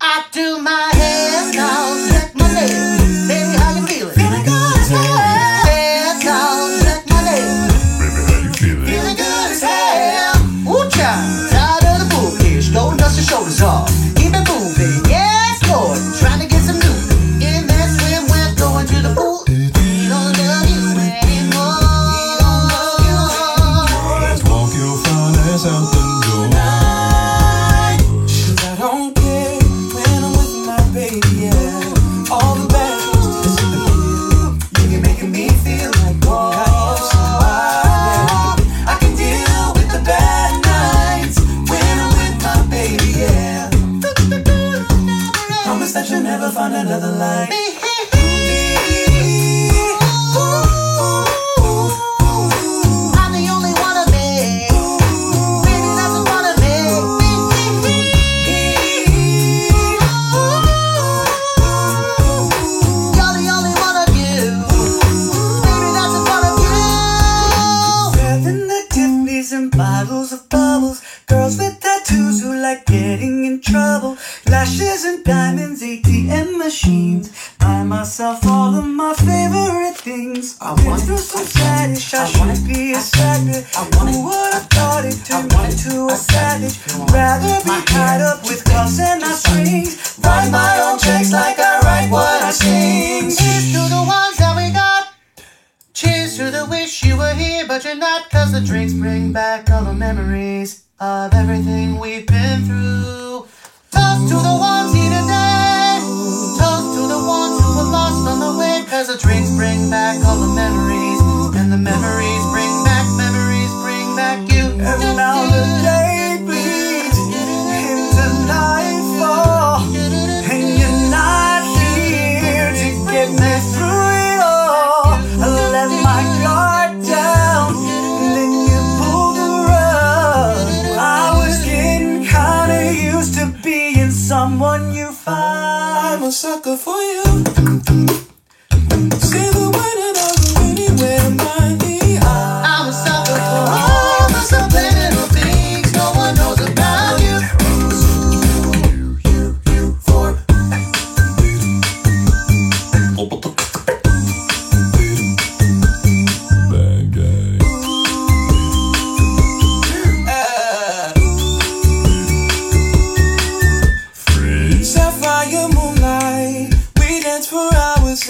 I do my hair now, check my nails. Baby, how you feeling? Feeling good as hell. Hair now, check my nails. Baby, how you feeling? Feeling good as hell. Ooh, child. Tired of the bookish. Go dust your shoulders off. Keep it moving. Yes, Lord. Trying to get some new. In that swimwear, going to the pool. We don't love you anymore. We don't love you anymore. Let's walk your fine ass out the find another like diamonds, ATM machines. Buy myself all of my favorite things. I Been through some sadness, I, should be a savage. Who would have thought it turned me into a savage? Rather be tied up with cuffs and not strings. Write my own checks like I write what I sing. Cheers to the ones that we got. Cheers to the wish you were here, but you're not. Cause the drinks bring back all the memories of everything we've been through. Drinks bring back all the memories. And the memories bring back, memories bring back you. And now the day bleeds into nightfall, and you're not here to get me through it all. I let my guard down, and then you pulled the rug. I was getting kinda used to being someone you find. I'm a sucker for you.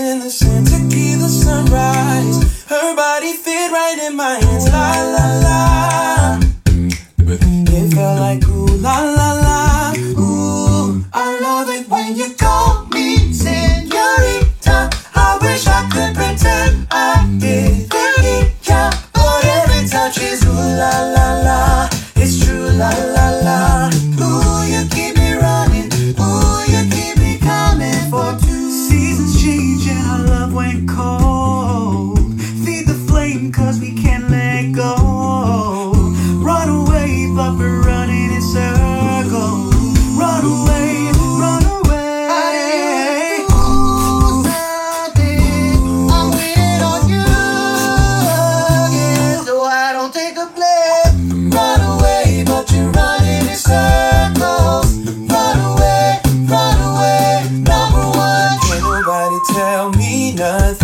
In the sand, tequila sunrise. Her body fit right in my hands, la la la. It felt like ooh la la la, tell me nothing.